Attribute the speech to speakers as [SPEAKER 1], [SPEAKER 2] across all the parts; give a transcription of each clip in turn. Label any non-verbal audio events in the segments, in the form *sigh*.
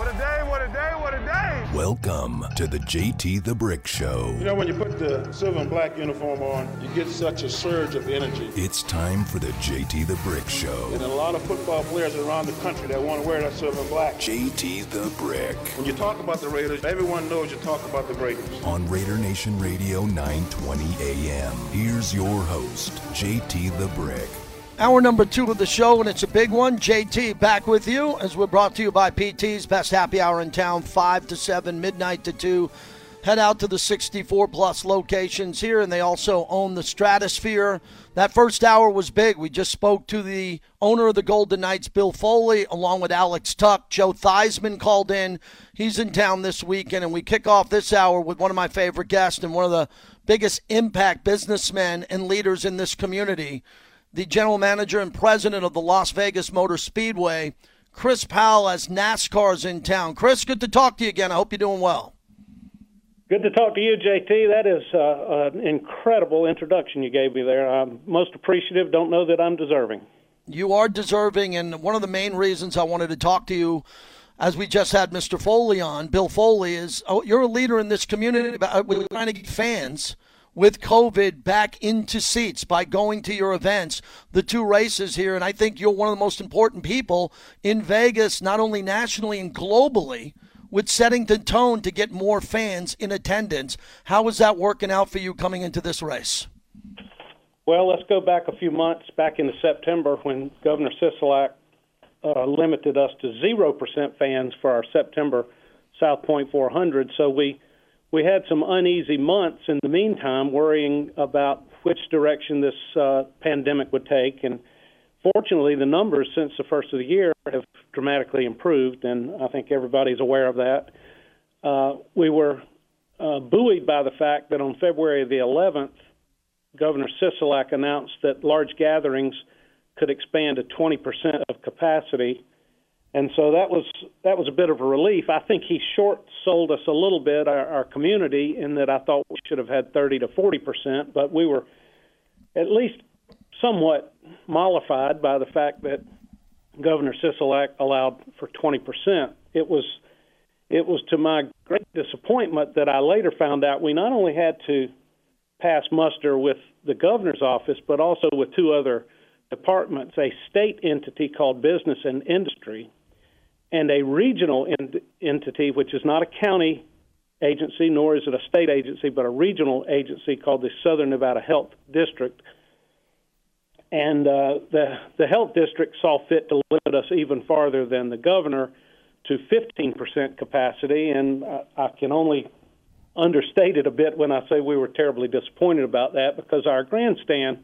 [SPEAKER 1] What a day, what a day, what a day.
[SPEAKER 2] Welcome to the JT the Brick Show.
[SPEAKER 3] You know, when you put the silver and black uniform on, you get such a surge of energy.
[SPEAKER 2] It's time for the JT the Brick Show.
[SPEAKER 3] And a lot of football players around the country that want to wear that silver and black.
[SPEAKER 2] JT the Brick.
[SPEAKER 3] When you talk about the Raiders, everyone knows you talk about the Raiders.
[SPEAKER 2] On Raider Nation Radio 920 AM. Here's your host, JT the Brick.
[SPEAKER 4] Hour number two of the show, and it's a big one. JT back with you as we're brought to you by PT's Best Happy Hour in town, 5 to 7, midnight to 2. Head out to the 64 plus locations here, and they also own the Stratosphere. That first hour was big. We just spoke to the owner of the Golden Knights, Bill Foley, along with Alex Tuch. Joe Theismann called in. He's in town this weekend, and we kick off this hour with one of my favorite guests and one of the biggest impact businessmen and leaders in this community the general manager and president of the Las Vegas Motor Speedway. Chris Powell as NASCAR's in town. Chris, good to talk to you again. I hope you're doing well.
[SPEAKER 5] Good to talk to you, JT. That is uh, an incredible introduction you gave me there. I'm most appreciative. Don't know that I'm deserving.
[SPEAKER 4] You are deserving, and one of the main reasons I wanted to talk to you, as we just had Mr. Foley on, Bill Foley, is oh, you're a leader in this community. We're trying to get fans with COVID back into seats by going to your events, the two races here. And I think you're one of the most important people in Vegas, not only nationally and globally, with setting the tone to get more fans in attendance. How is that working out for you coming into this race?
[SPEAKER 5] Well, let's go back a few months, back into September when Governor Sisolak uh, limited us to 0% fans for our September South Point 400. So we we had some uneasy months in the meantime, worrying about which direction this uh, pandemic would take. And fortunately, the numbers since the first of the year have dramatically improved, and I think everybody's aware of that. Uh, we were uh, buoyed by the fact that on February the 11th, Governor Sisolak announced that large gatherings could expand to 20% of capacity and so that was that was a bit of a relief. I think he short sold us a little bit our, our community in that I thought we should have had 30 to 40 percent, but we were at least somewhat mollified by the fact that Governor Sisolak allowed for 20 percent. It was it was to my great disappointment that I later found out we not only had to pass muster with the governor's office, but also with two other departments, a state entity called Business and Industry and a regional ent- entity, which is not a county agency, nor is it a state agency, but a regional agency called the Southern Nevada Health District. And uh, the the health district saw fit to limit us even farther than the governor to 15% capacity, and I, I can only understate it a bit when I say we were terribly disappointed about that because our grandstand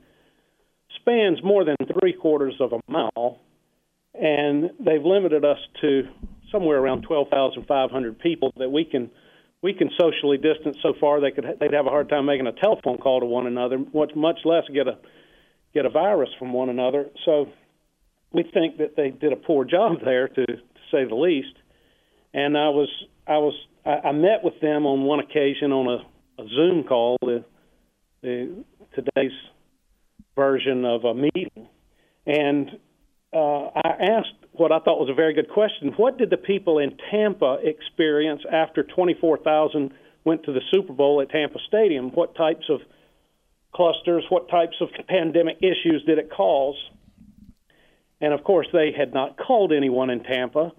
[SPEAKER 5] spans more than three quarters of a mile and they've limited us to somewhere around 12,500 people that we can we can socially distance so far they could they'd have a hard time making a telephone call to one another, much much less get a get a virus from one another. So we think that they did a poor job there, to, to say the least. And I was I was I, I met with them on one occasion on a, a Zoom call, the, the today's version of a meeting, and uh, I asked what I thought was a very good question. What did the people in Tampa experience after 24,000 went to the Super Bowl at Tampa Stadium? What types of clusters, what types of *laughs* pandemic issues did it cause? And of course, they had not called anyone in Tampa.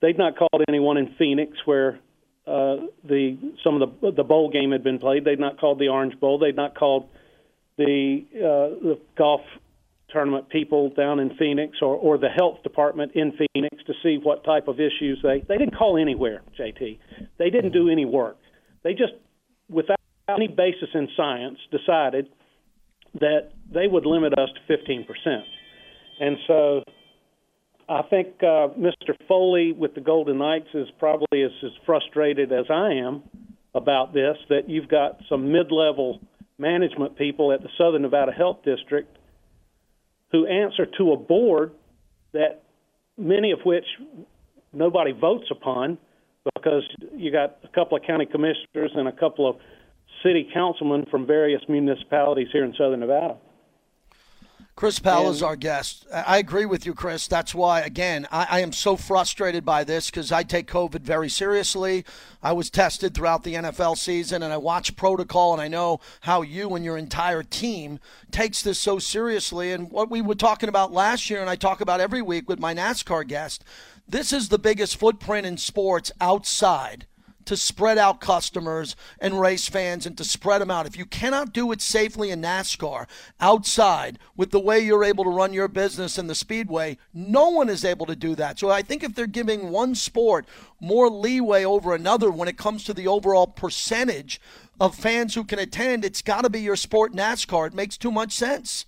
[SPEAKER 5] They'd not called anyone in Phoenix, where uh, the some of the the bowl game had been played. They'd not called the Orange Bowl. They'd not called the uh, the golf tournament people down in Phoenix or, or the health department in Phoenix to see what type of issues they they didn't call anywhere, JT. They didn't do any work. They just without any basis in science decided that they would limit us to 15%. And so I think uh, Mr. Foley with the Golden Knights is probably as, as frustrated as I am about this that you've got some mid-level management people at the Southern Nevada Health District who answer to a board that many of which nobody votes upon because you got a couple of county commissioners and a couple of city councilmen from various municipalities here in southern Nevada.
[SPEAKER 4] Chris Powell is our guest. I agree with you, Chris. That's why, again, I, I am so frustrated by this because I take COVID very seriously. I was tested throughout the NFL season, and I watch protocol, and I know how you and your entire team takes this so seriously. And what we were talking about last year, and I talk about every week with my NASCAR guest, this is the biggest footprint in sports outside to spread out customers and race fans and to spread them out. If you cannot do it safely in NASCAR outside with the way you're able to run your business in the speedway, no one is able to do that. So I think if they're giving one sport more leeway over another when it comes to the overall percentage of fans who can attend, it's got to be your sport NASCAR. It makes too much sense.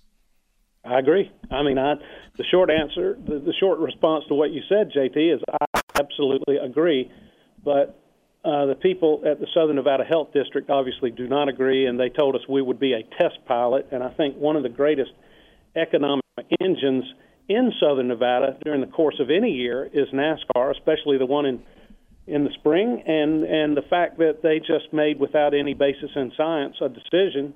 [SPEAKER 5] I agree. I mean, I, the short answer, the, the short response to what you said, JT, is I absolutely agree. But uh, the people at the Southern Nevada Health District obviously do not agree, and they told us we would be a test pilot. And I think one of the greatest economic engines in Southern Nevada during the course of any year is NASCAR, especially the one in in the spring. And and the fact that they just made without any basis in science a decision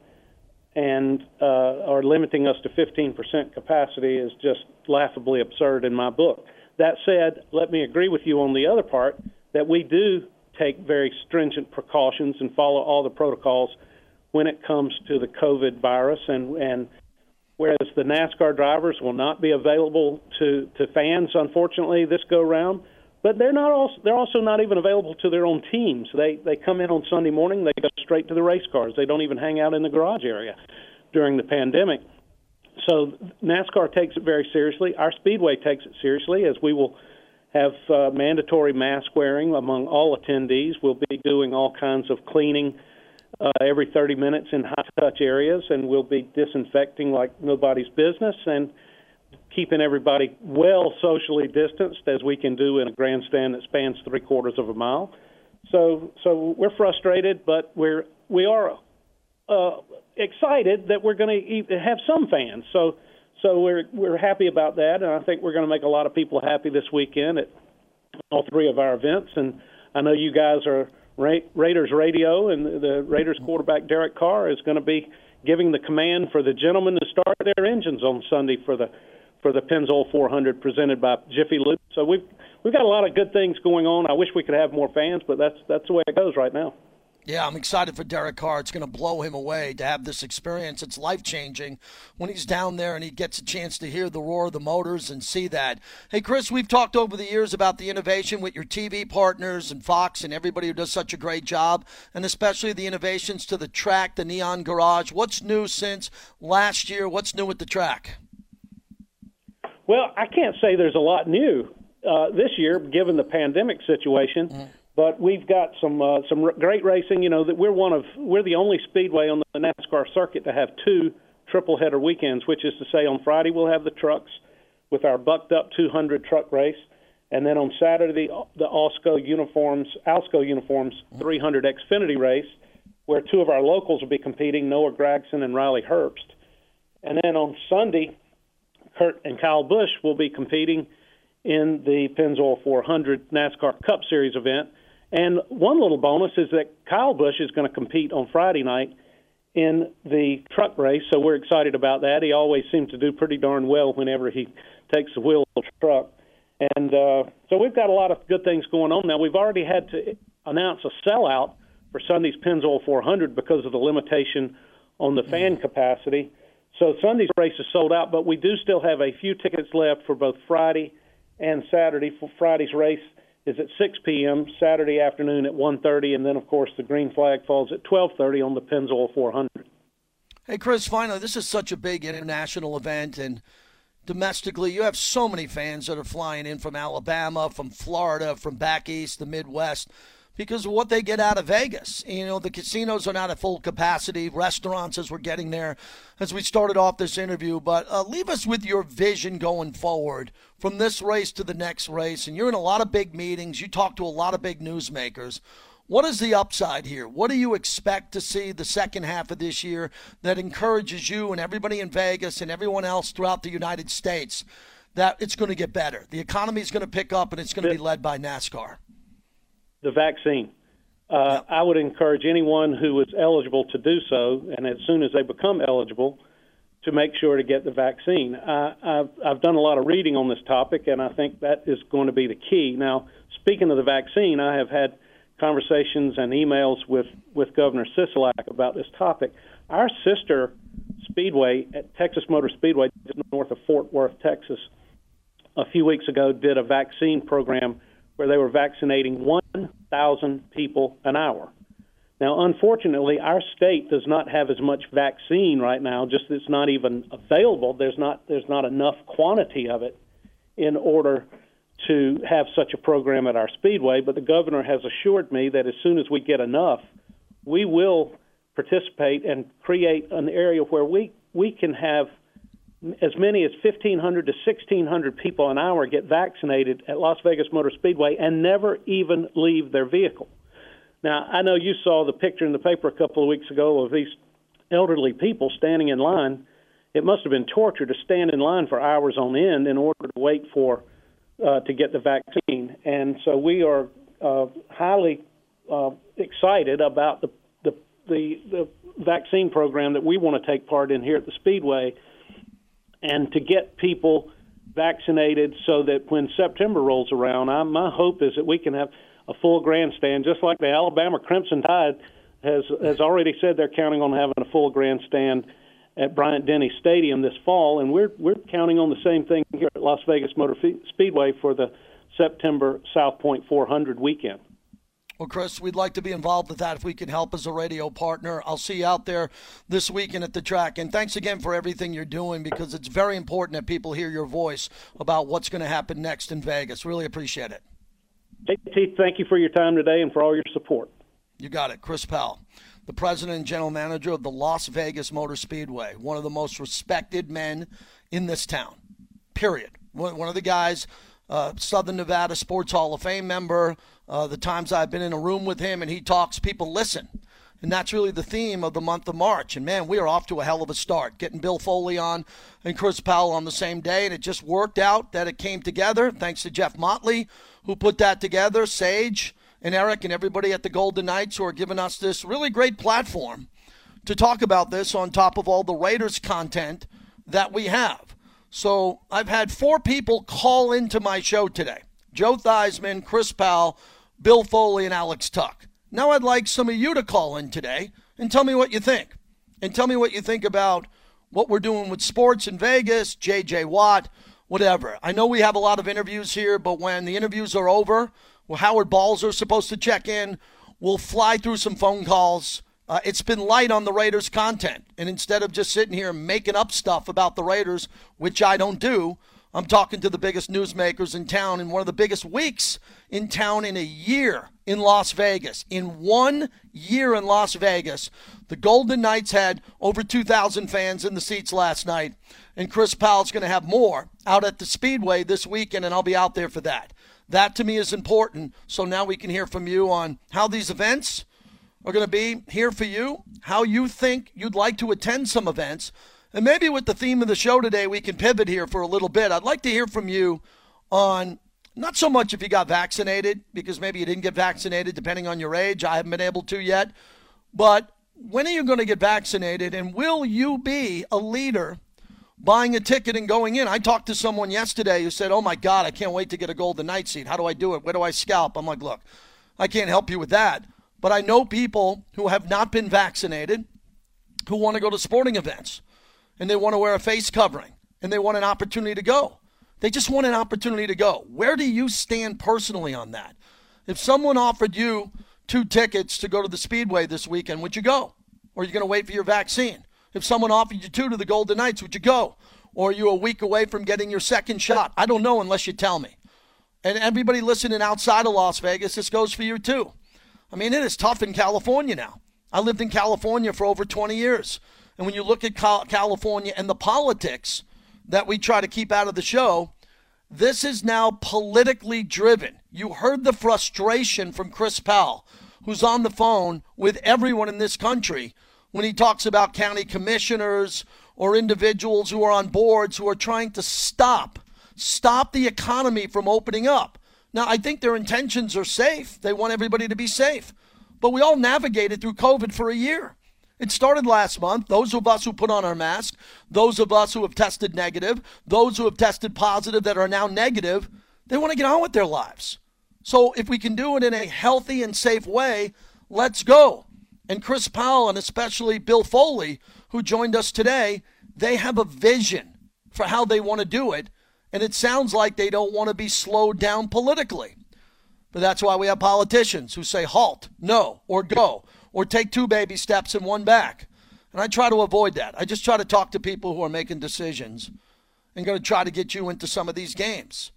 [SPEAKER 5] and uh, are limiting us to 15% capacity is just laughably absurd in my book. That said, let me agree with you on the other part that we do take very stringent precautions and follow all the protocols when it comes to the COVID virus. And, and whereas the NASCAR drivers will not be available to, to fans, unfortunately, this go round, but they're not also they're also not even available to their own teams. They they come in on Sunday morning, they go straight to the race cars. They don't even hang out in the garage area during the pandemic. So NASCAR takes it very seriously. Our speedway takes it seriously as we will have uh, mandatory mask wearing among all attendees. We'll be doing all kinds of cleaning uh, every 30 minutes in high touch areas, and we'll be disinfecting like nobody's business and keeping everybody well socially distanced as we can do in a grandstand that spans three quarters of a mile. So, so we're frustrated, but we're we are uh, excited that we're going to have some fans. So so we're we're happy about that, and I think we're going to make a lot of people happy this weekend at all three of our events. And I know you guys are Ra- Raiders radio, and the Raiders quarterback Derek Carr is going to be giving the command for the gentlemen to start their engines on Sunday for the for the Pennzoil 400 presented by Jiffy Lube. So we've we've got a lot of good things going on. I wish we could have more fans, but that's that's the way it goes right now.
[SPEAKER 4] Yeah, I'm excited for Derek Carr. It's going to blow him away to have this experience. It's life changing when he's down there and he gets a chance to hear the roar of the motors and see that. Hey, Chris, we've talked over the years about the innovation with your TV partners and Fox and everybody who does such a great job, and especially the innovations to the track, the Neon Garage. What's new since last year? What's new with the track?
[SPEAKER 5] Well, I can't say there's a lot new uh, this year, given the pandemic situation. Mm-hmm but we've got some uh, some great racing. You know that we're one of we're the only speedway on the NASCAR circuit to have two triple header weekends, which is to say on Friday we'll have the trucks with our bucked up 200 truck race, and then on Saturday the, Alsco uniforms Alsco uniforms 300 Xfinity race, where two of our locals will be competing, Noah Gragson and Riley Herbst, and then on Sunday, Kurt and Kyle Busch will be competing in the Pennzoil 400 NASCAR Cup Series event and one little bonus is that Kyle Busch is going to compete on Friday night in the truck race, so we're excited about that. He always seems to do pretty darn well whenever he takes the wheel of the truck. And uh, so we've got a lot of good things going on now. We've already had to announce a sellout for Sunday's Pennzoil 400 because of the limitation on the fan capacity. So Sunday's race is sold out, but we do still have a few tickets left for both Friday and Saturday. For Friday's race, is at 6 p.m. Saturday afternoon at 1:30, and then of course the green flag falls at 12:30 on the Pennzoil 400.
[SPEAKER 4] Hey Chris, finally, this is such a big international event, and domestically, you have so many fans that are flying in from Alabama, from Florida, from back east, the Midwest because of what they get out of Vegas. You know, the casinos are not at full capacity, restaurants as we're getting there as we started off this interview. But uh, leave us with your vision going forward from this race to the next race. And you're in a lot of big meetings, you talk to a lot of big newsmakers. What is the upside here? What do you expect to see the second half of this year that encourages you and everybody in Vegas and everyone else throughout the United States that it's going to get better? The economy is going to pick up and it's going to be led by NASCAR
[SPEAKER 5] the vaccine. Uh, I would encourage anyone who is eligible to do so, and as soon as they become eligible, to make sure to get the vaccine. I, I've, I've done a lot of reading on this topic, and I think that is going to be the key. Now, speaking of the vaccine, I have had conversations and emails with, with Governor Sisolak about this topic. Our sister speedway at Texas Motor Speedway, just north of Fort Worth, Texas, a few weeks ago did a vaccine program where they were vaccinating 1,000 people an hour. Now, unfortunately, our state does not have as much vaccine right now. Just it's not even available. There's not there's not enough quantity of it in order to have such a program at our speedway. But the governor has assured me that as soon as we get enough, we will participate and create an area where we we can have as many as 1,500 to 1,600 people an hour get vaccinated at Las Vegas Motor Speedway and never even leave their vehicle. Now, I know you saw the picture in the paper a couple of weeks ago of these elderly people standing in line. It must have been torture to stand in line for hours on end in order to wait for uh, to get the vaccine. And so we are uh, highly uh, excited about the, the the the vaccine program that we want to take part in here at the Speedway, and to get people vaccinated so that when September rolls around, I, my hope is that we can have a full grandstand, just like the Alabama Crimson Tide has has already said they're counting on having a full grandstand at Bryant Denny Stadium this fall, and we're we're counting on the same thing here at Las Vegas Motor Speedway for the September South Point 400 weekend.
[SPEAKER 4] Well, Chris, we'd like to be involved with that if we can help as a radio partner. I'll see you out there this weekend at the track. And thanks again for everything you're doing because it's very important that people hear your voice about what's going to happen next in Vegas. Really appreciate it.
[SPEAKER 5] JT, thank you for your time today and for all your support.
[SPEAKER 4] You got it. Chris Powell, the president and general manager of the Las Vegas Motor Speedway, one of the most respected men in this town, period. One of the guys, uh, Southern Nevada Sports Hall of Fame member. Uh, the times I've been in a room with him and he talks, people listen. And that's really the theme of the month of March. And man, we are off to a hell of a start. Getting Bill Foley on and Chris Powell on the same day. And it just worked out that it came together thanks to Jeff Motley, who put that together, Sage and Eric and everybody at the Golden Knights who are giving us this really great platform to talk about this on top of all the Raiders content that we have. So I've had four people call into my show today Joe Theismann, Chris Powell, Bill Foley, and Alex Tuch. Now I'd like some of you to call in today and tell me what you think. And tell me what you think about what we're doing with sports in Vegas, JJ Watt, whatever. I know we have a lot of interviews here, but when the interviews are over, well, Howard Balzer is supposed to check in. We'll fly through some phone calls. Uh, it's been light on the Raiders content. And instead of just sitting here making up stuff about the Raiders, which I don't do, I'm talking to the biggest newsmakers in town in one of the biggest weeks in town in a year in Las Vegas. In one year in Las Vegas, the Golden Knights had over 2,000 fans in the seats last night, and Chris Powell's going to have more out at the Speedway this weekend, and I'll be out there for that. That to me is important. So now we can hear from you on how these events are going to be here for you, how you think you'd like to attend some events and maybe with the theme of the show today, we can pivot here for a little bit. I'd like to hear from you on not so much if you got vaccinated, because maybe you didn't get vaccinated, depending on your age. I haven't been able to yet. But when are you going to get vaccinated? And will you be a leader buying a ticket and going in? I talked to someone yesterday who said, Oh my God, I can't wait to get a Golden Knight seat. How do I do it? Where do I scalp? I'm like, Look, I can't help you with that. But I know people who have not been vaccinated who want to go to sporting events and they want to wear a face covering and they want an opportunity to go. They just want an opportunity to go. Where do you stand personally on that? If someone offered you two tickets to go to the Speedway this weekend, would you go? Or are you going to wait for your vaccine? If someone offered you two to the Golden Knights, would you go? Or are you a week away from getting your second shot? I don't know unless you tell me. And everybody listening outside of Las Vegas, this goes for you too. I mean, it is tough in California now. I lived in California for over 20 years. And when you look at California and the politics that we try to keep out of the show, this is now politically driven. You heard the frustration from Chris Powell, who's on the phone with everyone in this country when he talks about county commissioners or individuals who are on boards who are trying to stop stop the economy from opening up. Now, I think their intentions are safe. They want everybody to be safe. But we all navigated through COVID for a year. It started last month. Those of us who put on our mask, those of us who have tested negative, those who have tested positive that are now negative, they want to get on with their lives. So if we can do it in a healthy and safe way, let's go. And Chris Powell and especially Bill Foley, who joined us today, they have a vision for how they want to do it. And it sounds like they don't want to be slowed down politically. But that's why we have politicians who say halt, no, or go or take two baby steps and one back. And I try to avoid that. I just try to talk to people who are making decisions and going to try to get you into some of these games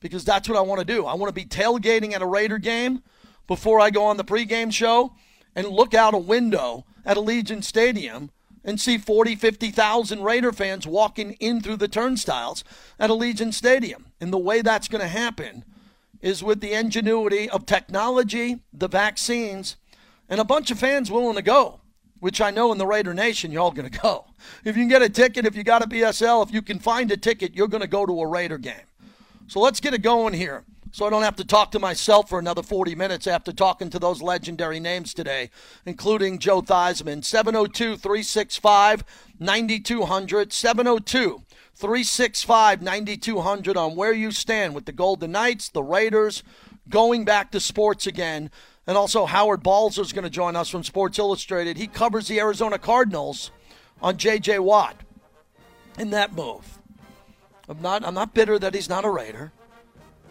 [SPEAKER 4] because that's what I want to do. I want to be tailgating at a Raider game before I go on the pregame show and look out a window at Allegiant Stadium and see 40, 50,000 Raider fans walking in through the turnstiles at Allegiant Stadium. And the way that's going to happen is with the ingenuity of technology, the vaccines, and a bunch of fans willing to go, which I know in the Raider Nation, you're all going to go. If you can get a ticket, if you got a BSL, if you can find a ticket, you're going to go to a Raider game. So let's get it going here so I don't have to talk to myself for another 40 minutes after talking to those legendary names today, including Joe Theismann. 702 365 9200. 702 365 9200 on where you stand with the Golden Knights, the Raiders, going back to sports again. And also, Howard Balzer is going to join us from Sports Illustrated. He covers the Arizona Cardinals on J.J. Watt in that move. I'm not, I'm not bitter that he's not a Raider.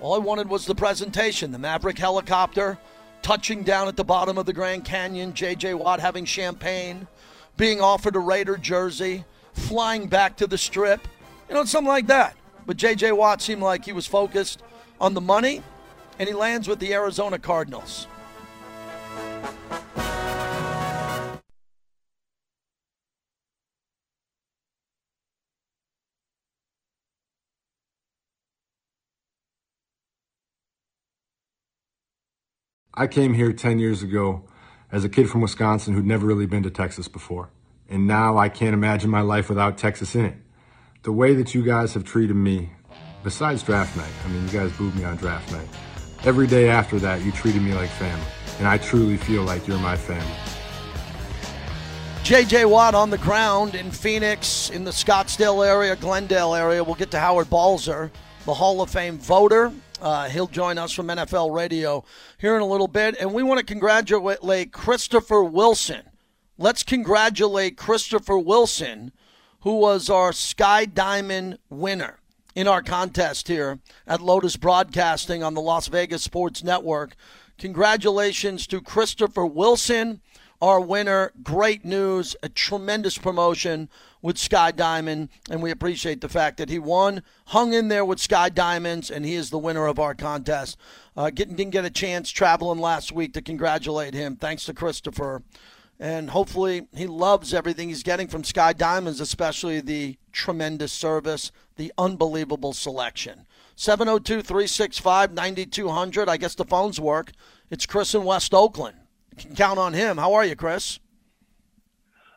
[SPEAKER 4] All I wanted was the presentation the Maverick helicopter touching down at the bottom of the Grand Canyon, J.J. Watt having champagne, being offered a Raider jersey, flying back to the strip, you know, something like that. But J.J. Watt seemed like he was focused on the money, and he lands with the Arizona Cardinals.
[SPEAKER 6] I came here 10 years ago as a kid from Wisconsin who'd never really been to Texas before. And now I can't imagine my life without Texas in it. The way that you guys have treated me, besides draft night, I mean, you guys booed me on draft night. Every day after that, you treated me like family. And I truly feel like you're my family.
[SPEAKER 4] JJ Watt on the ground in Phoenix, in the Scottsdale area, Glendale area. We'll get to Howard Balzer, the Hall of Fame voter uh, he'll join us from NFL Radio here in a little bit. And we want to congratulate Christopher Wilson. Let's congratulate Christopher Wilson, who was our Sky Diamond winner in our contest here at Lotus Broadcasting on the Las Vegas Sports Network. Congratulations to Christopher Wilson, our winner. Great news, a tremendous promotion with Sky Diamond, and we appreciate the fact that he won, hung in there with Sky Diamonds, and he is the winner of our contest. Uh, didn't, didn't get a chance traveling last week to congratulate him. Thanks to Christopher. And hopefully he loves everything he's getting from Sky Diamonds, especially the tremendous service, the unbelievable selection. 702 365 9200. I guess the phones work. It's Chris in West Oakland. You can count on him. How are you, Chris?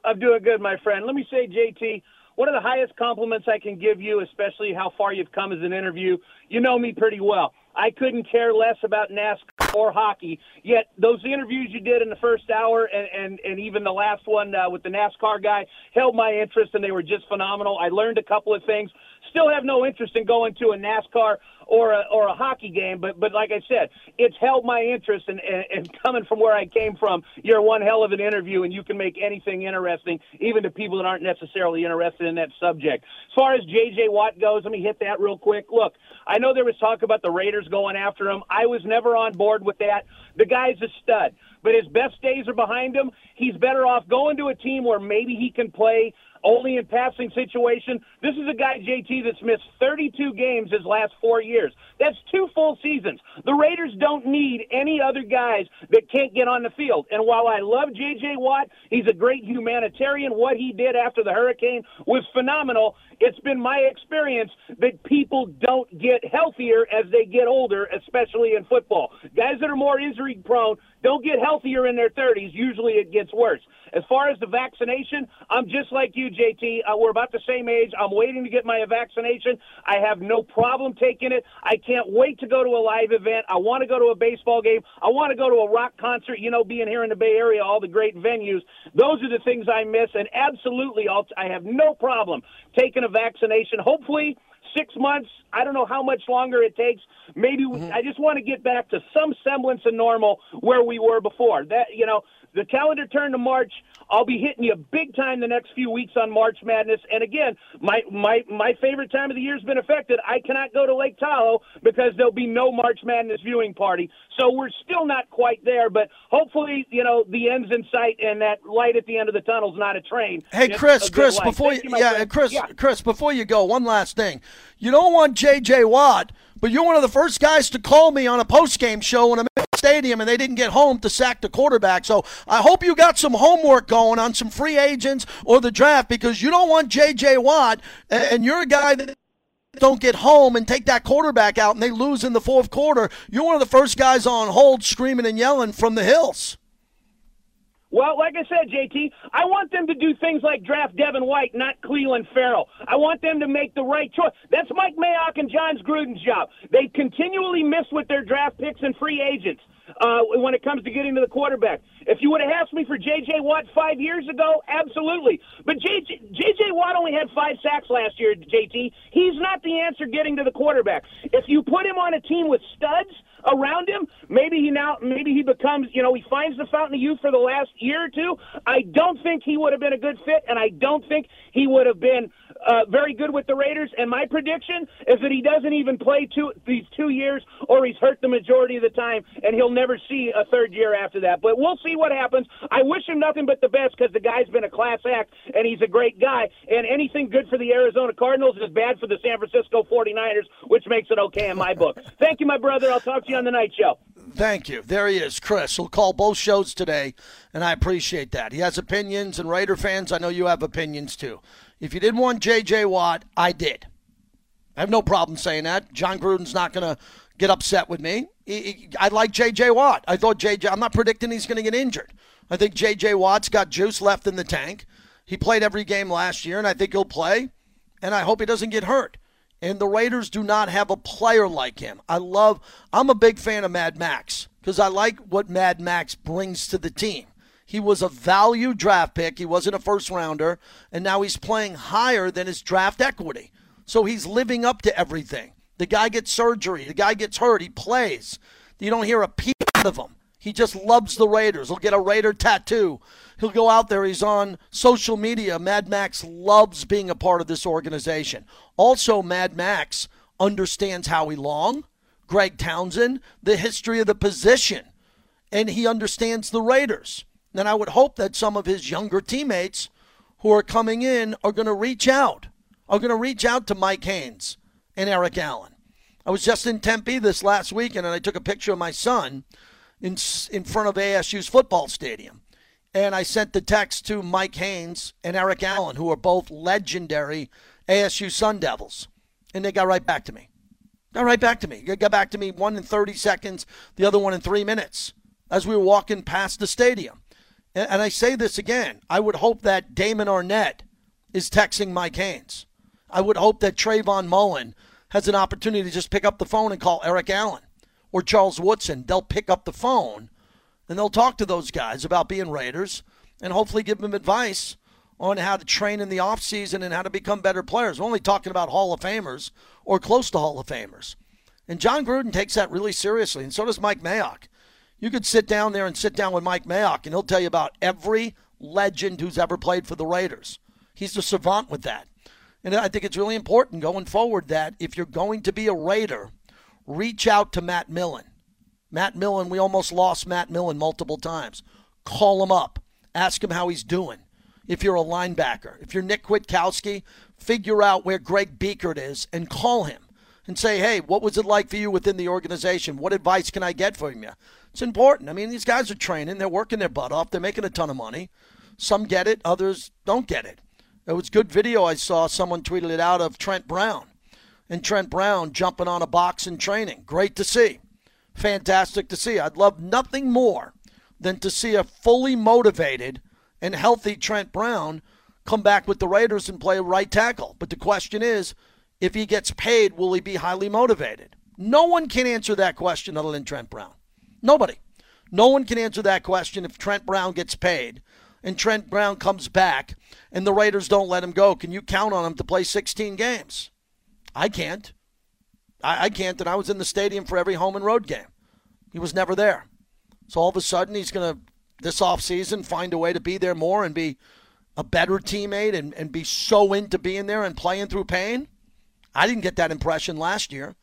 [SPEAKER 7] I'm doing good, my friend. Let me say, JT, one of the highest compliments I can give you, especially how far you've come as an interview. You know me pretty well. I couldn't care less about NASCAR or hockey. Yet those interviews you did in the first hour and and, and even the last one uh, with the NASCAR guy held my interest, and they were just phenomenal. I learned a couple of things. Still have no interest in going to a NASCAR or a, or a hockey game. But but like I said, it's held my interest, and, and, and coming from where I came from, you're one hell of an interview, and you can make anything interesting, even to people that aren't necessarily interested in that subject. As far as J.J. Watt goes, let me hit that real quick. Look, I know there was talk about the Raiders going after him. I was never on board with that. The guy's a stud, but his best days are behind him. He's better off going to a team where maybe he can play only in passing situation. This is a guy, JT, that's missed 32 games his last four years. That's two full seasons. The Raiders don't need any other guys that can't get on the field. And while I love J.J. Watt, he's a great humanitarian. What he did after the hurricane was phenomenal. It's been my experience that people don't get healthier as they get older, especially in football. Guys that are more injury prone don't get healthier in their 30s. Usually it gets worse. As far as the vaccination, I'm just like you, JT. Uh, we're about the same age. I'm waiting to get my vaccination. I have no problem taking it. it. I can't wait to go to a live event. I want to go to a baseball game. I want to go to a rock concert. You know, being here in the Bay Area, all the great venues. Those are the things I miss, and absolutely, I'll, I have no problem taking a vaccination. Hopefully six months. I don't know how much longer it takes. Maybe we, mm-hmm. I just want to get back to some semblance of normal where we were before. That you know, the calendar turned to March. I'll be hitting you big time the next few weeks on March Madness. And again, my my my favorite time of the year has been affected. I cannot go to Lake Tahoe because there'll be no March Madness viewing party. So we're still not quite there, but hopefully, you know, the end's in sight and that light at the end of the tunnel is not a train.
[SPEAKER 4] Hey, Chris, Chris, before you, you yeah, Chris, yeah. Chris, before you go, one last thing. You don't want J.J. Watt, but you're one of the first guys to call me on a post game show when I'm in the stadium and they didn't get home to sack the quarterback. So I hope you got some homework going on some free agents or the draft because you don't want J.J. Watt, and you're a guy that don't get home and take that quarterback out and they lose in the fourth quarter. You're one of the first guys on hold screaming and yelling from the hills.
[SPEAKER 7] Well, like I said, JT, I want them to do things like draft Devin White, not Clelin Ferrell. I want them to make the right choice. That's Mike Mayock and Jon Gruden's job. They continually miss with their draft picks and free agents uh, when it comes to getting to the quarterback. If you would have asked me for J.J. Watt five years ago, absolutely. But J.J. Watt only had five sacks last year, JT. He's not the answer getting to the quarterback. If you put him on a team with studs – around him. Maybe he now, maybe he becomes, you know, he finds the fountain of youth for the last year or two. I don't think he would have been a good fit, and I don't think he would have been uh, very good with the Raiders. And my prediction is that he doesn't even play two these two years, or he's hurt the majority of the time, and he'll never see a third year after that. But we'll see what happens. I wish him nothing but the best because the guy's been a class act, and he's a great guy. And anything good for the Arizona Cardinals is bad for the San Francisco 49ers, which makes it okay in my book. Thank you, my brother. I'll talk to you on the night show.
[SPEAKER 4] Thank you. There he is, Chris. He'll call both shows today, and I appreciate that. He has opinions, and Raider fans, I know you have opinions too. If you didn't want J.J. Watt, I did. I have no problem saying that. Jon Gruden's not going to get upset with me. I like J.J. Watt. I thought J.J. I'm not predicting he's going to get injured. I think J.J. Watt's got juice left in the tank. He played every game last year, and I think he'll play. And I hope he doesn't get hurt. And the Raiders do not have a player like him. I love, I'm a big fan of Mad Max because I like what Mad Max brings to the team. He was a value draft pick. He wasn't a first rounder. And now he's playing higher than his draft equity. So he's living up to everything. The guy gets surgery. The guy gets hurt. He plays. You don't hear a peep out of him. He just loves the Raiders. He'll get a Raider tattoo. He'll go out there. He's on social media. Mad Max loves being a part of this organization. Also, Mad Max understands Howie Long, Greg Townsend, the history of the position, and he understands the Raiders. And I would hope that some of his younger teammates who are coming in are going to reach out, are going to reach out to Mike Haynes and Eric Allen. I was just in Tempe this last weekend and I took a picture of my son in, in front of ASU's football stadium. And I sent the text to Mike Haynes and Eric Allen, who are both legendary ASU Sun Devils. And they got right back to me. Got right back to me. Got back to me one in 30 seconds, the other one in three minutes as we were walking past the stadium and I say this again, I would hope that Damon Arnette is texting Mike Haynes. I would hope that Trayvon Mullen has an opportunity to just pick up the phone and call Eric Allen or Charles Woodson. They'll pick up the phone and they'll talk to those guys about being Raiders and hopefully give them advice on how to train in the offseason and how to become better players. We're only talking about Hall of Famers or close to Hall of Famers. And Jon Gruden takes that really seriously, and so does Mike Mayock. You could sit down there and sit down with Mike Mayock, and he'll tell you about every legend who's ever played for the Raiders. He's a savant with that. And I think it's really important going forward that if you're going to be a Raider, reach out to Matt Millen. Matt Millen, we almost lost Matt Millen multiple times. Call him up. Ask him how he's doing. If you're a linebacker, if you're Nick Kwiatkowski, figure out where Greg Biekert is and call him and say, hey, what was it like for you within the organization? What advice can I get from you? It's important. I mean, these guys are training, they're working their butt off, they're making a ton of money. Some get it, others don't get it. It was good video I saw. Someone tweeted it out of Trent Brown. And Trent Brown jumping on a box in training. Great to see. Fantastic to see. I'd love nothing more than to see a fully motivated and healthy Trent Brown come back with the Raiders and play right tackle. But the question is, if he gets paid, will he be highly motivated? No one can answer that question other than Trent Brown. Nobody. No one can answer that question if Trent Brown gets paid and Trent Brown comes back and the Raiders don't let him go. Can you count on him to play 16 games? I can't. I, I can't, and I was in the stadium for every home and road game. He was never there. So all of a sudden, he's going to, this offseason, find a way to be there more and be a better teammate and, and be so into being there and playing through pain. I didn't get that impression last year.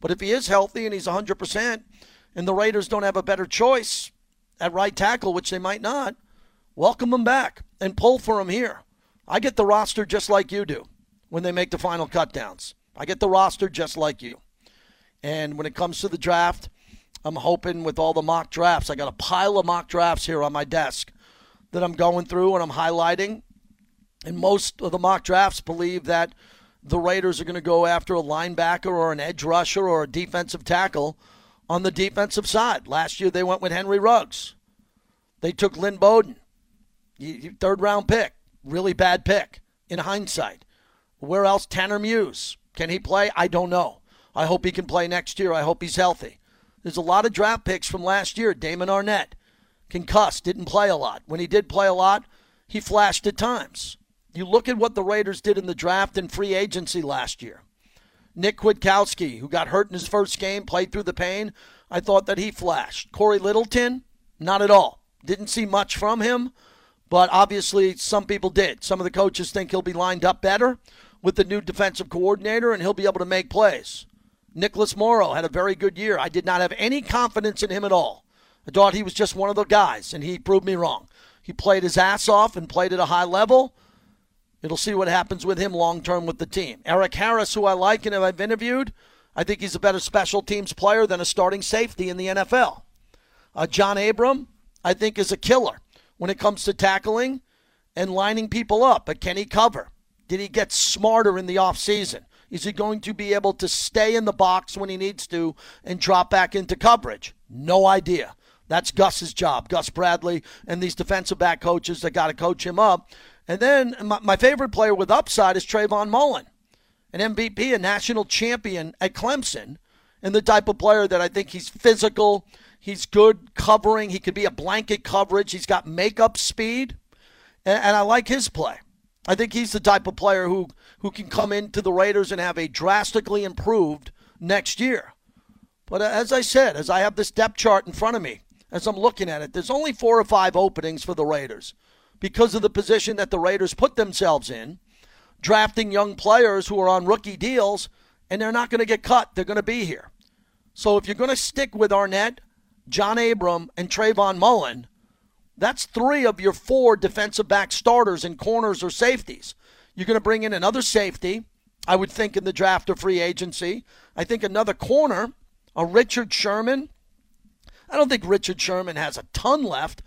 [SPEAKER 4] But if he is healthy and he's 100%, and the Raiders don't have a better choice at right tackle, which they might not, welcome him back and pull for him here. I get the roster just like you do when they make the final cutdowns. I get the roster just like you. And when it comes to the draft, I'm hoping with all the mock drafts, I got a pile of mock drafts here on my desk that I'm going through and I'm highlighting. And most of the mock drafts believe that the Raiders are going to go after a linebacker or an edge rusher or a defensive tackle on the defensive side. Last year they went with Henry Ruggs. They took Lynn Bowden, third round pick, really bad pick in hindsight. Where else? Tanner Muse. Can he play? I don't know. I hope he can play next year. I hope he's healthy. There's a lot of draft picks from last year. Damon Arnette, concussed, didn't play a lot. When he did play a lot, he flashed at times. You look at what the Raiders did in the draft and free agency last year. Nick Kwiatkowski, who got hurt in his first game, played through the pain. I thought that he flashed. Cory Littleton, not at all. Didn't see much from him, but obviously some people did. Some of the coaches think he'll be lined up better with the new defensive coordinator and he'll be able to make plays. Nicholas Morrow had a very good year. I did not have any confidence in him at all. I thought he was just one of the guys, and he proved me wrong. He played his ass off and played at a high level. It'll see what happens with him long term with the team. Eric Harris, who I like and I've interviewed, I think he's a better special teams player than a starting safety in the NFL. Uh, John Abram, I think, is a killer when it comes to tackling and lining people up. But can he cover? Did he get smarter in the offseason? Is he going to be able to stay in the box when he needs to and drop back into coverage? No idea. That's Gus's job, Gus Bradley, and these defensive back coaches that got to coach him up. And then my, my favorite player with upside is Trayvon Mullen, an MVP, a national champion at Clemson, and the type of player that I think he's physical, he's good covering, he could be a blanket coverage, he's got makeup speed, and, and I like his play. I think he's the type of player who, who can come into the Raiders and have a drastically improved next year. But uh, as I said, as I have this depth chart in front of me, as I'm looking at it, there's only four or five openings for the Raiders because of the position that the Raiders put themselves in, drafting young players who are on rookie deals, and they're not going to get cut. They're going to be here. So if you're going to stick with Arnette, John Abram, and Trayvon Mullen, that's three of your four defensive back starters in corners or safeties. You're going to bring in another safety, I would think, in the draft or free agency. I think another corner, a Richard Sherman. I don't think Richard Sherman has a ton left,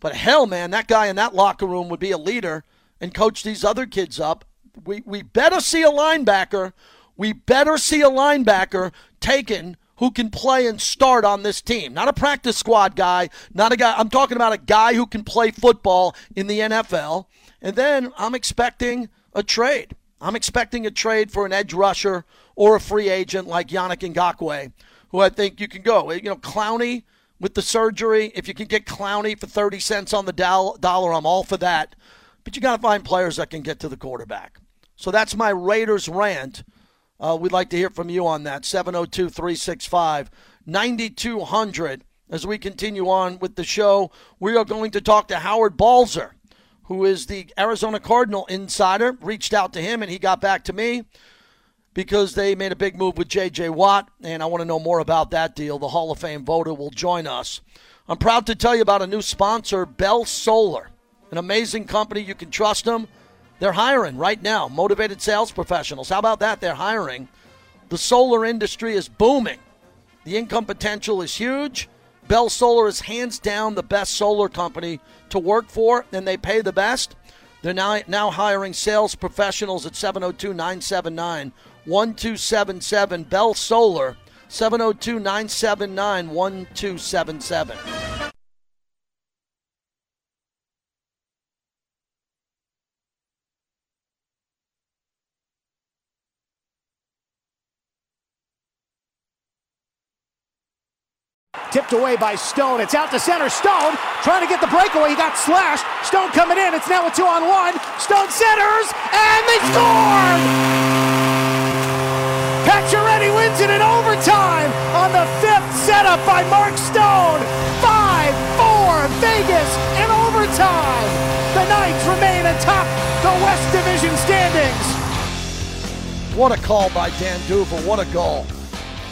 [SPEAKER 4] but hell, man, that guy in that locker room would be a leader and coach these other kids up. We, we better see a linebacker. We better see a linebacker taken who can play and start on this team. Not a practice squad guy, not a guy. I'm talking about a guy who can play football in the NFL. And then I'm expecting a trade. I'm expecting a trade for an edge rusher or a free agent like Yannick Ngakoue, who I think you can go. You know, Clowney with the surgery. If you can get Clowney for 30 cents on the dollar, I'm all for that. But you got to find players that can get to the quarterback. So that's my Raiders rant. Uh, we'd like to hear from you on that. 702 365 9200. As we continue on with the show, we are going to talk to Howard Balzer, who is the Arizona Cardinal insider. Reached out to him and he got back to me because they made a big move with J.J. Watt, and I want to know more about that deal. The Hall of Fame voter will join us. I'm proud to tell you about a new sponsor, Bell Solar, an amazing company. You can trust them. They're hiring right now, motivated sales professionals. How about that? They're hiring. The solar industry is booming. The income potential is huge. Bell Solar is hands down the best solar company to work for, and they pay the best. They're now, now hiring sales professionals at 702 979 1277. Bell Solar, 702 979 1277.
[SPEAKER 8] Away by Stone. It's out to center. Stone trying to get the breakaway. He got slashed. Stone coming in. It's now a two on one. Stone centers, and they scored! Pacioretty wins it in overtime on the fifth setup by Mark Stone. 5-4 Vegas in overtime. The Knights remain atop the West Division standings.
[SPEAKER 4] What a call by Dan D'Uva. What a goal.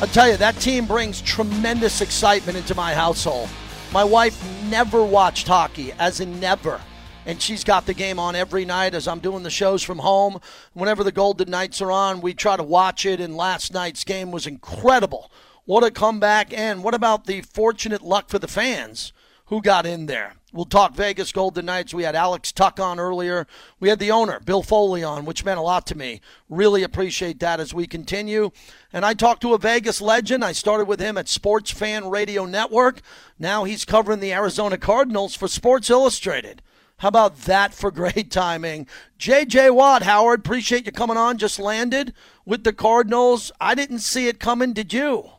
[SPEAKER 4] I tell you, that team brings tremendous excitement into my household. My wife never watched hockey, as in never. And she's got the game on every night as I'm doing the shows from home. Whenever the Golden Knights are on, we try to watch it. And last night's game was incredible. What a comeback. And what about the fortunate luck for the fans who got in there? We'll talk Vegas Golden Knights. We had Alex Tuch on earlier. We had the owner, Bill Foley, on, which meant a lot to me. Really appreciate that as we continue. And I talked to a Vegas legend. I started with him at Sports Fan Radio Network. Now he's covering the Arizona Cardinals for Sports Illustrated. How about that for great timing? JJ Watt, Howard, appreciate you coming on. Just landed with the Cardinals. I didn't see it coming. Did you?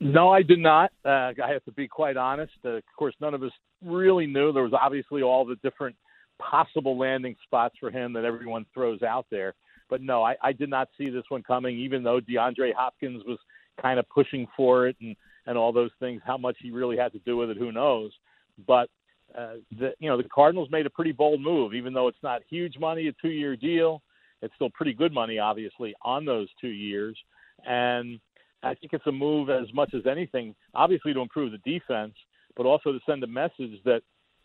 [SPEAKER 9] No, I did not. Uh, I have to be quite honest. Uh, of course, none of us really knew. There was obviously all the different possible landing spots for him that everyone throws out there. But no, I, I did not see this one coming, even though DeAndre Hopkins was kind of pushing for it and, and all those things. How much he really had to do with it, who knows? But uh, the you know the Cardinals made a pretty bold move, even though it's not huge money, a two-year deal. It's still pretty good money, obviously, on those two years. And I think it's a move as much as anything, obviously to improve the defense, but also to send a message that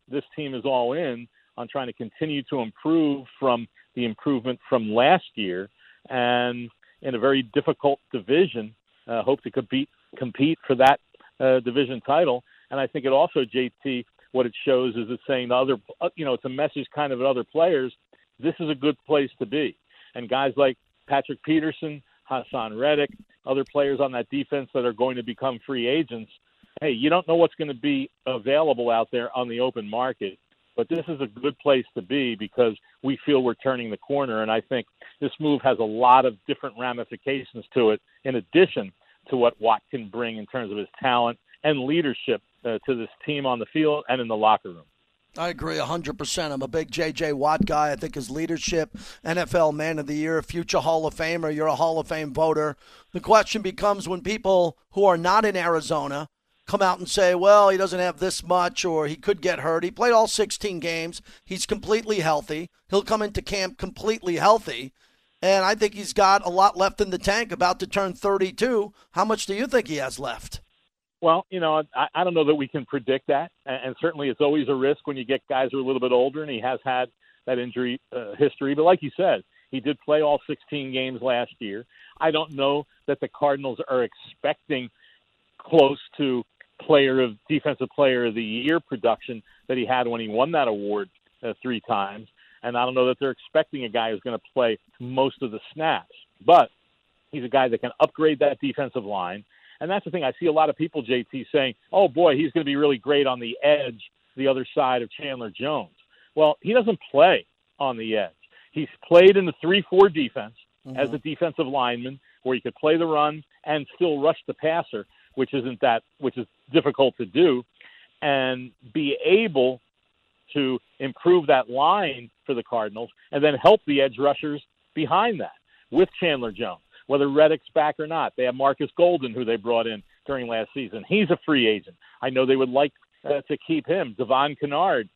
[SPEAKER 9] this team is all in on trying to continue to improve from the improvement from last year, and in a very difficult division, uh, hope to compete compete for that uh, division title. And I think it also, JT, what it shows is it's saying to other, uh, you know, it's a message kind of at other players. This is a good place to be, and guys like Patrick Peterson, Haason Reddick, other players on that defense that are going to become free agents. Hey, you don't know what's going to be available out there on the open market, but this is a good place to be because we feel we're turning the corner. And I think this move has a lot of different ramifications to it, in addition to what Watt can bring in terms of his talent and leadership uh, to this team on the field and in the locker room.
[SPEAKER 4] I agree 100%. I'm a big J.J. Watt guy. I think his leadership, NFL Man of the Year, future Hall of Famer, you're a Hall of Fame voter. The question becomes when people who are not in Arizona come out and say, well, he doesn't have this much or he could get hurt. He played all 16 games. He's completely healthy. He'll come into camp completely healthy. And I think he's got a lot left in the tank, about to turn 32. How much do you think he has left?
[SPEAKER 9] Well, you know, I, I don't know that we can predict that, and, certainly it's always a risk when you get guys who are a little bit older, and he has had that injury uh, history. But like you said, he did play all 16 games last year. I don't know that the Cardinals are expecting close to player of defensive player of the year production that he had when he won that award uh, three times, and I don't know that they're expecting a guy who's going to play most of the snaps. But he's a guy that can upgrade that defensive line. And that's the thing. I see a lot of people, JT, saying, oh, boy, he's going to be really great on the edge, the other side of Chandler Jones. Well, he doesn't play on the edge. He's played in the 3 4 defense mm-hmm. as a defensive lineman where he could play the run and still rush the passer, which isn't that, which is difficult to do, and be able to improve that line for the Cardinals and then help the edge rushers behind that with Chandler Jones whether Reddick's back or not. They have Marcus Golden, who they brought in during last season. He's a free agent. I know they would like uh, to keep him. Devon Kennard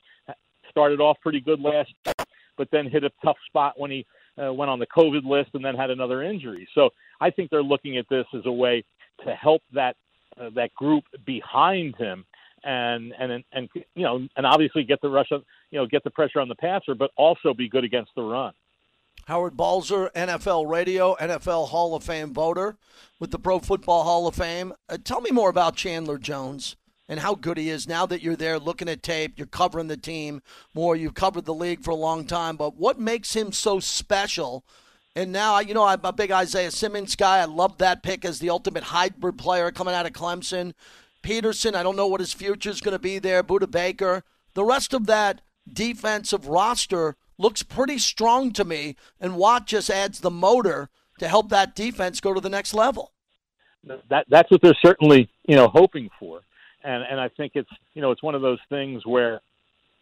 [SPEAKER 9] started off pretty good last year, but then hit a tough spot when he uh, went on the COVID list and then had another injury. So I think they're looking at this as a way to help that uh, that group behind him and and and you know and obviously get the rush on, you know get the pressure on the passer, but also be good against the run.
[SPEAKER 4] Howard Balzer, NFL Radio, NFL Hall of Fame voter with the Pro Football Hall of Fame. Uh, tell me more about Chandler Jones and how good he is now that you're there looking at tape, you're covering the team more, you've covered the league for a long time, but what makes him so special? And now, you know, I'm a big Isaiah Simmons guy. I love that pick as the ultimate hybrid player coming out of Clemson. Peterson, I don't know what his future is going to be there. Budda Baker. The rest of that defensive roster looks pretty strong to me, and Watt just adds the motor to help that defense go to the next level.
[SPEAKER 9] that that's what they're certainly you know hoping for, and and I think it's you know it's one of those things where,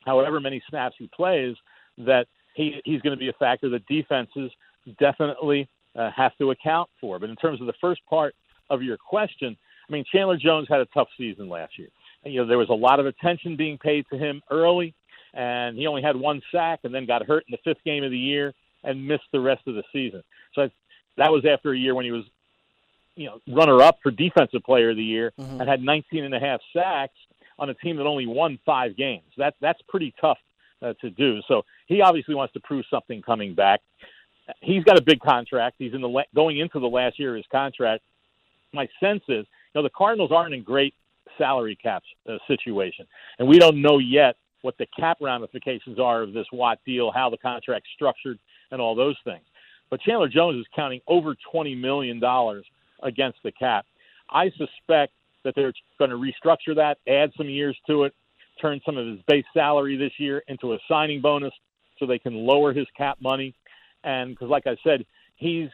[SPEAKER 9] however many snaps he plays, that he he's going to be a factor that defenses definitely uh, have to account for. But in terms of the first part of your question, I mean Chandler Jones had a tough season last year. You know there was a lot of attention being paid to him early, and he only had one sack and then got hurt in the fifth game of the year and missed the rest of the season. So that was after a year when he was you know runner up for defensive player of the year mm-hmm. and had 19 and a half sacks on a team that only won five games. That that's pretty tough uh, to do. So he obviously wants to prove something coming back. He's got a big contract. He's in the going into the last year of his contract. My sense is, you know, the Cardinals aren't in great salary cap uh, situation, and we don't know yet what the cap ramifications are of this Watt deal, how the contract's structured, and all those things. But Chandler Jones is counting over twenty million dollars against the cap. I suspect that they're going to restructure that, add some years to it, turn some of his base salary this year into a signing bonus so they can lower his cap money. And because, like I said, he's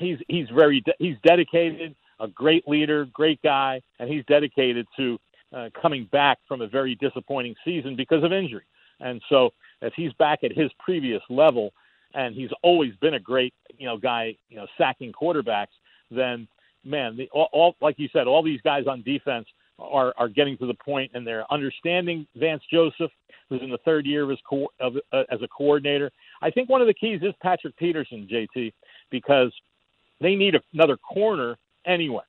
[SPEAKER 9] he's he's very de- he's dedicated, a great leader, great guy, and he's dedicated to uh, coming back from a very disappointing season because of injury. And so, if he's back at his previous level, and he's always been a great you know guy, you know, sacking quarterbacks, then man, the, all, all like you said, all these guys on defense are are getting to the point and they're understanding Vance Joseph, who's in the third year of his co- of, uh, as a coordinator. I think one of the keys is Patrick Peterson, JT, because they need another corner anyway.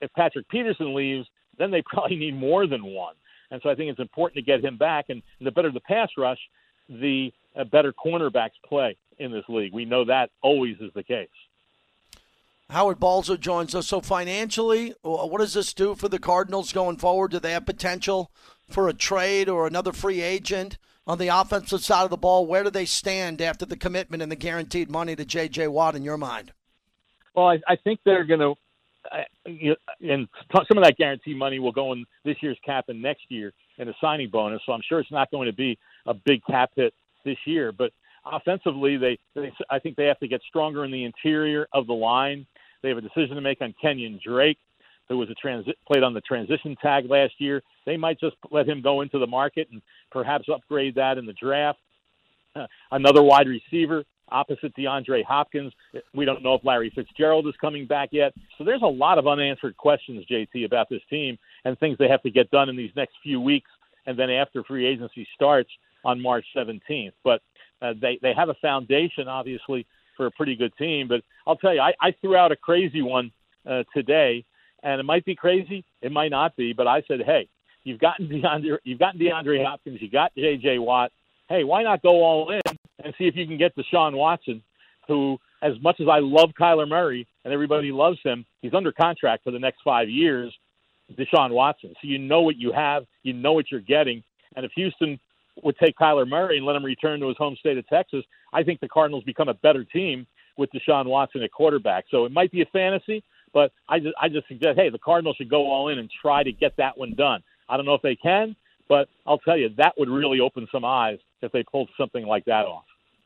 [SPEAKER 9] If Patrick Peterson leaves, then they *laughs* probably need more than one. And so I think it's important to get him back. And the better the pass rush, the uh, better cornerbacks play in this league. We know that always is the case.
[SPEAKER 4] Howard Balzer joins us. So financially, what does this do for the Cardinals going forward? Do they have potential for a trade or another free agent on the offensive side of the ball? Where do they stand after the commitment and the guaranteed money to J.J. Watt in your mind?
[SPEAKER 9] Well, I, I think they're going to, and some of that guaranteed money will go in this year's cap and next year in a signing bonus. So I'm sure it's not going to be a big cap hit this year. But offensively, they, they I think they have to get stronger in the interior of the line. They have a decision to make on Kenyon Drake, who was a transi- played on the transition tag last year. They might just let him go into the market and perhaps upgrade that in the draft. *laughs* Another wide receiver opposite DeAndre Hopkins. We don't know if Larry Fitzgerald is coming back yet. So there's a lot of unanswered questions, JT, about this team and things they have to get done in these next few weeks and then after free agency starts on March 17th. But uh, they they have a foundation, obviously, for a pretty good team. But I'll tell you, I, I threw out a crazy one uh, today, and it might be crazy, it might not be. But I said, hey, you've gotten *laughs* DeAndre, you've gotten DeAndre Hopkins, you got J.J. Watt. Hey, why not go all in and see if you can get Deshaun Watson, who, as much as I love Kyler Murray and everybody loves him, he's under contract for the next five years. Deshaun Watson. So you know what you have, you know what you're getting. And if Houston would take Kyler Murray and let him return to his home state of Texas, I think the Cardinals become a better team with Deshaun Watson at quarterback. So it might be a fantasy, but I just I just suggest hey, the Cardinals should go all in and try to get that one done. I don't know if they can, but I'll tell you that would really open some eyes if they pulled something like that off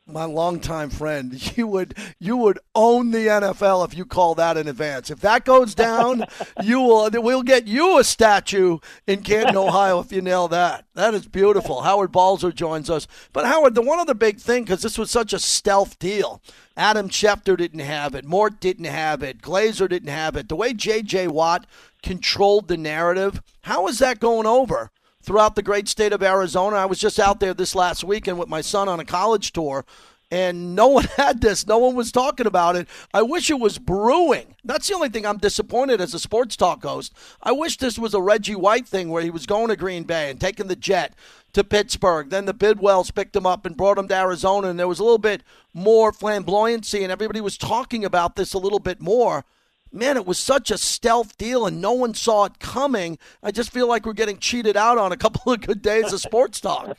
[SPEAKER 4] my longtime friend, *laughs* you would you would own the NFL if you call that in advance. If that goes down, *laughs* you will we'll get you a statue in Canton, *laughs* Ohio if you nail that. That is beautiful. Howard Balzer joins us. But Howard, the one other big thing because this was such a stealth deal. Adam Schefter didn't have it. Mort didn't have it. Glazer didn't have it. The way J.J. Watt controlled the narrative, how is that going over? Throughout the great state of Arizona. I was just out there this last weekend with my son on a college tour, and no one *laughs* had this. No one was talking about it. I wish it was brewing. That's the only thing I'm disappointed as a sports talk host. I wish this was a Reggie White thing where he was going to Green Bay and taking the jet to Pittsburgh. Then the Bidwells picked him up and brought him to Arizona, and there was a little bit more flamboyancy, and everybody was talking about this a little bit more man, it was such a stealth deal and no one saw it coming. I just feel like we're getting cheated out on a couple of good days of sports talk.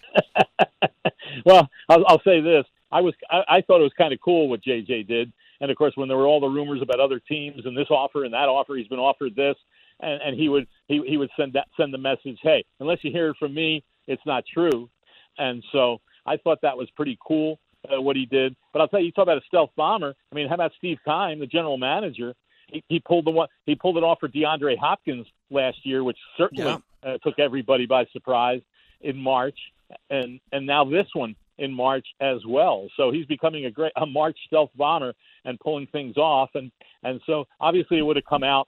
[SPEAKER 4] *laughs*
[SPEAKER 9] well, I'll, I'll, say this: I was I, I thought it was kind of cool what JJ did, and of course, when there were all the rumors about other teams and this offer and that offer, he's been offered this, and, and he would he he would send that send the message, hey, unless you hear it from me, it's not true, and so I thought that was pretty cool. Uh, what he did, but I'll tell you, you talk about a stealth bomber. I mean, how about Steve Keim, the general manager? He, he pulled the one he pulled it off for DeAndre Hopkins last year, which certainly yeah. uh, took everybody by surprise in March, and and now this one in March as well. So he's becoming a great a March stealth bomber and pulling things off, and and so obviously it would have come out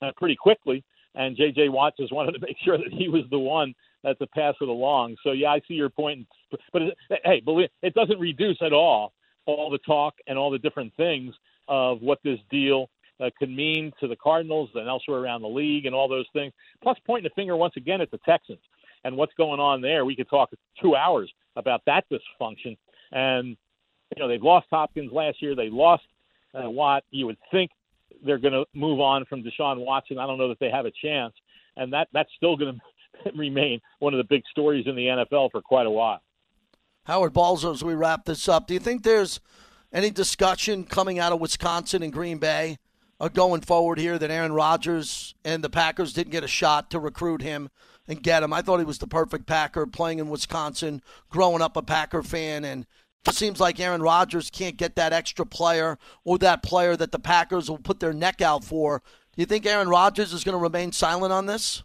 [SPEAKER 9] uh, pretty quickly. And J.J. Watt just *laughs* wanted to make sure that he was the one that to pass it along. So yeah, I see your point, but it, hey, believe it doesn't reduce at all all the talk and all the different things of what this deal uh, could mean to the Cardinals and elsewhere around the league and all those things. Plus, pointing the finger once again at the Texans and what's going on there. We could talk two hours about that dysfunction. And you know they've lost Hopkins last year. They lost uh, Watt. You would think they're going to move on from Deshaun Watson. I don't know that they have a chance, and that that's still going *laughs* to remain one of the big stories in the NFL for quite a while.
[SPEAKER 4] Howard Balzer, as we wrap this up, do you think there's any discussion coming out of Wisconsin and Green Bay uh, going forward here that Aaron Rodgers and the Packers didn't get a shot to recruit him and get him? I thought he was the perfect Packer playing in Wisconsin, growing up a Packer fan, and it seems like Aaron Rodgers can't get that extra player or that player that the Packers will put their neck out for. Do you think Aaron Rodgers is going to remain silent on this?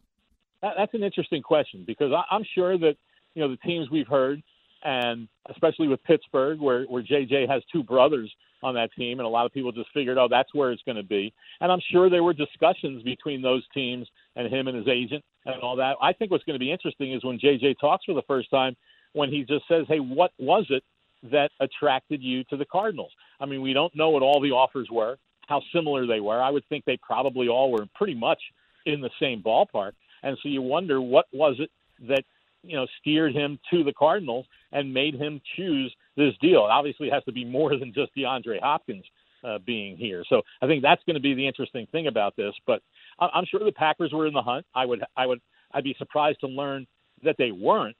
[SPEAKER 9] That's an interesting question because I'm sure that you know the teams we've heard and especially with Pittsburgh, where where JJ has two brothers on that team, and a lot of people just figured, oh, that's where it's going to be. And I'm sure there were discussions between those teams and him and his agent and all that. I think what's going to be interesting is when JJ talks for the first time, when he just says, hey, what was it that attracted you to the Cardinals? I mean, we don't know what all the offers were, how similar they were. I would think they probably all were pretty much in the same ballpark. And so you wonder what was it that you know steered him to the Cardinals and made him choose this deal. It obviously has to be more than just DeAndre Hopkins uh, being here. So I think that's going to be the interesting thing about this. But I'm sure the Packers were in the hunt. I would I would I'd be surprised to learn that they weren't.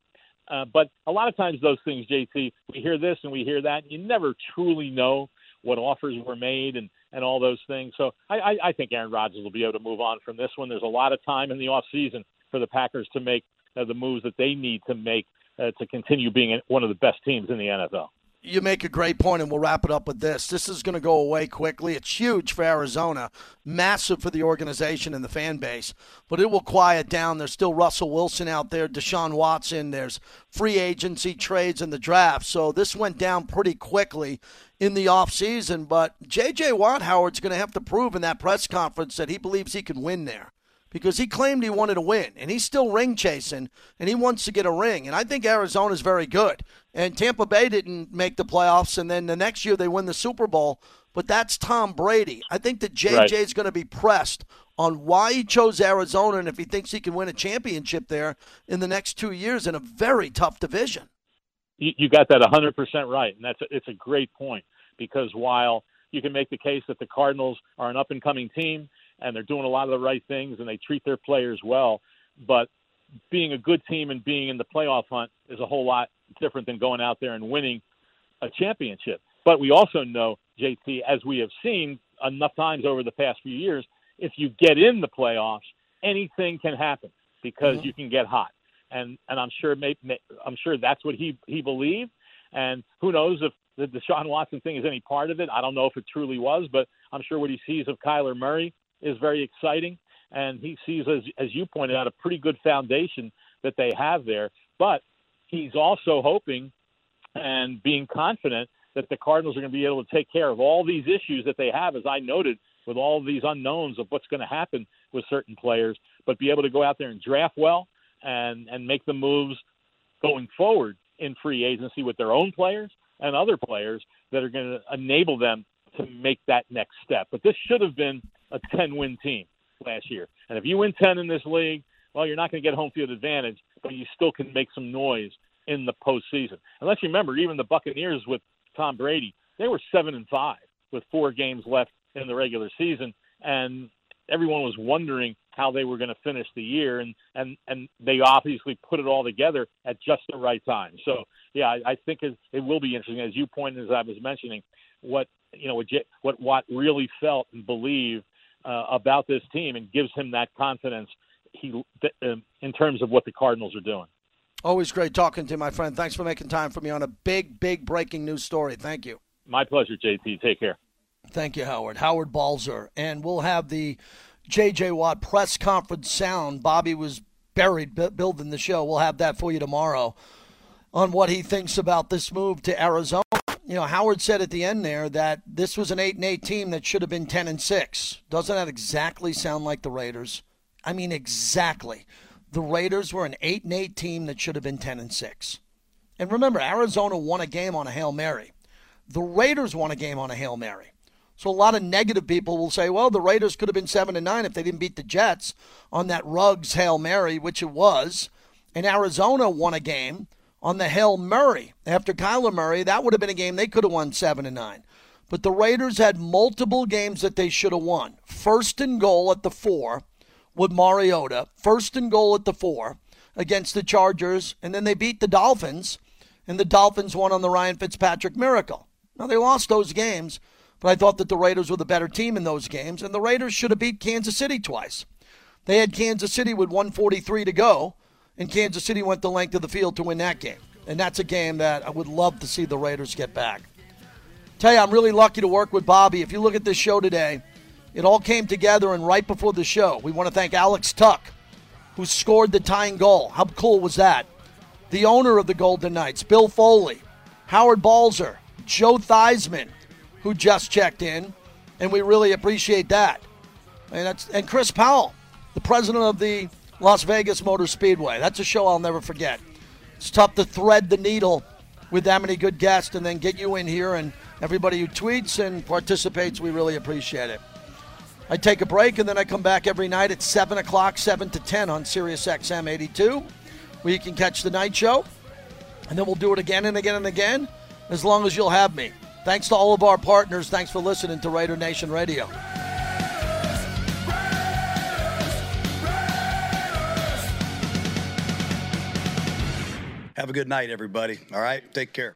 [SPEAKER 9] Uh, but a lot of times those things, JT, we hear this and we hear that. And you never truly know what offers were made and and all those things. So I, I, I think Aaron Rodgers will be able to move on from this one. There's a lot of time in the off season for the Packers to make uh, the moves that they need to make uh, to continue being one of the best teams in the NFL.
[SPEAKER 4] You make a great point, and we'll wrap it up with this. This is going to go away quickly. It's huge for Arizona, massive for the organization and the fan base, but it will quiet down. There's still Russell Wilson out there, Deshaun Watson. There's free agency trades and the draft. So this went down pretty quickly in the offseason. But J.J. Watt Howard's going to have to prove in that press conference that he believes he can win there because he claimed he wanted to win and he's still ring chasing and he wants to get a ring. And I think Arizona's very good. And Tampa Bay didn't make the playoffs and then the next year they win the Super Bowl, but that's Tom Brady. I think that JJ right. is going to be pressed on why he chose Arizona and if he thinks he can win a championship there in the next 2 years in a very tough division.
[SPEAKER 9] You got that 100% right and that's a, it's a great point because while you can make the case that the Cardinals are an up and coming team and they're doing a lot of the right things and they treat their players well. But being a good team and being in the playoff hunt is a whole lot different than going out there and winning a championship. But we also know, JT, as we have seen enough times over the past few years, if you get in the playoffs, anything can happen because mm-hmm. you can get hot. And and I'm sure may, may, I'm sure that's what he he believed. And who knows if the Deshaun Watson thing is any part of it? I don't know if it truly was, but I'm sure what he sees of Kyler Murray is very exciting, and he sees, as as you pointed out, a pretty good foundation that they have there. But he's also hoping and being confident that the Cardinals are going to be able to take care of all these issues that they have, as I noted, with all these unknowns of what's going to happen with certain players, but be able to go out there and draft well and and make the moves going forward in free agency with their own players and other players that are going to enable them to make that next step. But this should have been a 10 win team last year. And if you win 10 in this league, well, you're not going to get home field advantage, but you still can make some noise in the postseason. And let's remember, even the Buccaneers with Tom Brady, they were seven and five with four games left in the regular season, and everyone was wondering how they were going to finish the year, and and and they obviously put it all together at just the right time. So yeah, I, I think it, it will be interesting, as you pointed, as I was mentioning, what you know what what Watt really felt and believed uh, about this team and gives him that confidence he um, in terms of what the Cardinals are doing.
[SPEAKER 4] Always great talking to you, my friend. Thanks for making time for me on a big, big breaking news story. Thank you.
[SPEAKER 9] My pleasure, JT. Take care.
[SPEAKER 4] Thank you, Howard. Howard Balzer. And we'll have the J.J. Watt press conference sound. Bobby was buried building the show. We'll have that for you tomorrow on what he thinks about this move to Arizona. You know, Howard said at the end there that this was an 8 and 8 team that should have been 10 and 6. Doesn't that exactly sound like the Raiders? I mean, exactly. The Raiders were an 8 and 8 team that should have been 10 and 6. And remember, Arizona won a game on a Hail Mary. The Raiders won a game on a Hail Mary. So a lot of negative people will say, well, the Raiders could have been 7 and 9 if they didn't beat the Jets on that Ruggs Hail Mary, which it was. And Arizona won a game on the Hail Murray after Kyler Murray. That would have been a game they could have won 7 and 9. But the Raiders had multiple games that they should have won. First and goal at the 4 with Mariota, first and goal at the 4 against the Chargers, and then they beat the Dolphins, and the Dolphins won on the Ryan Fitzpatrick miracle. Now, they lost those games, but I thought that the Raiders were the better team in those games, and the Raiders should have beat Kansas City twice. They had Kansas City with 143 to go, and Kansas City went the length of the field to win that game. And that's a game that I would love to see the Raiders get back. Tell you, I'm really lucky to work with Bobby. If you look at this show today, it all came together, and right before the show, we want to thank Alex Tuch who scored the tying goal. How cool was that? The owner of the Golden Knights, Bill Foley, Howard Balzer, Joe Theismann, who just checked in, and we really appreciate that. And that's and Chris Powell, the president of the Las Vegas Motor Speedway. That's a show I'll never forget. It's tough to thread the needle with that many good guests and then get you in here and everybody who tweets and participates. We really appreciate it. I take a break and then I come back every night at 7 o'clock, 7 to 10 on Sirius XM 82, where you can catch the night show. And then we'll do it again and again and again as long as you'll have me. Thanks to all of our partners. Thanks for listening to Raider Nation Radio.
[SPEAKER 10] Have a good night, everybody. All right? Take care.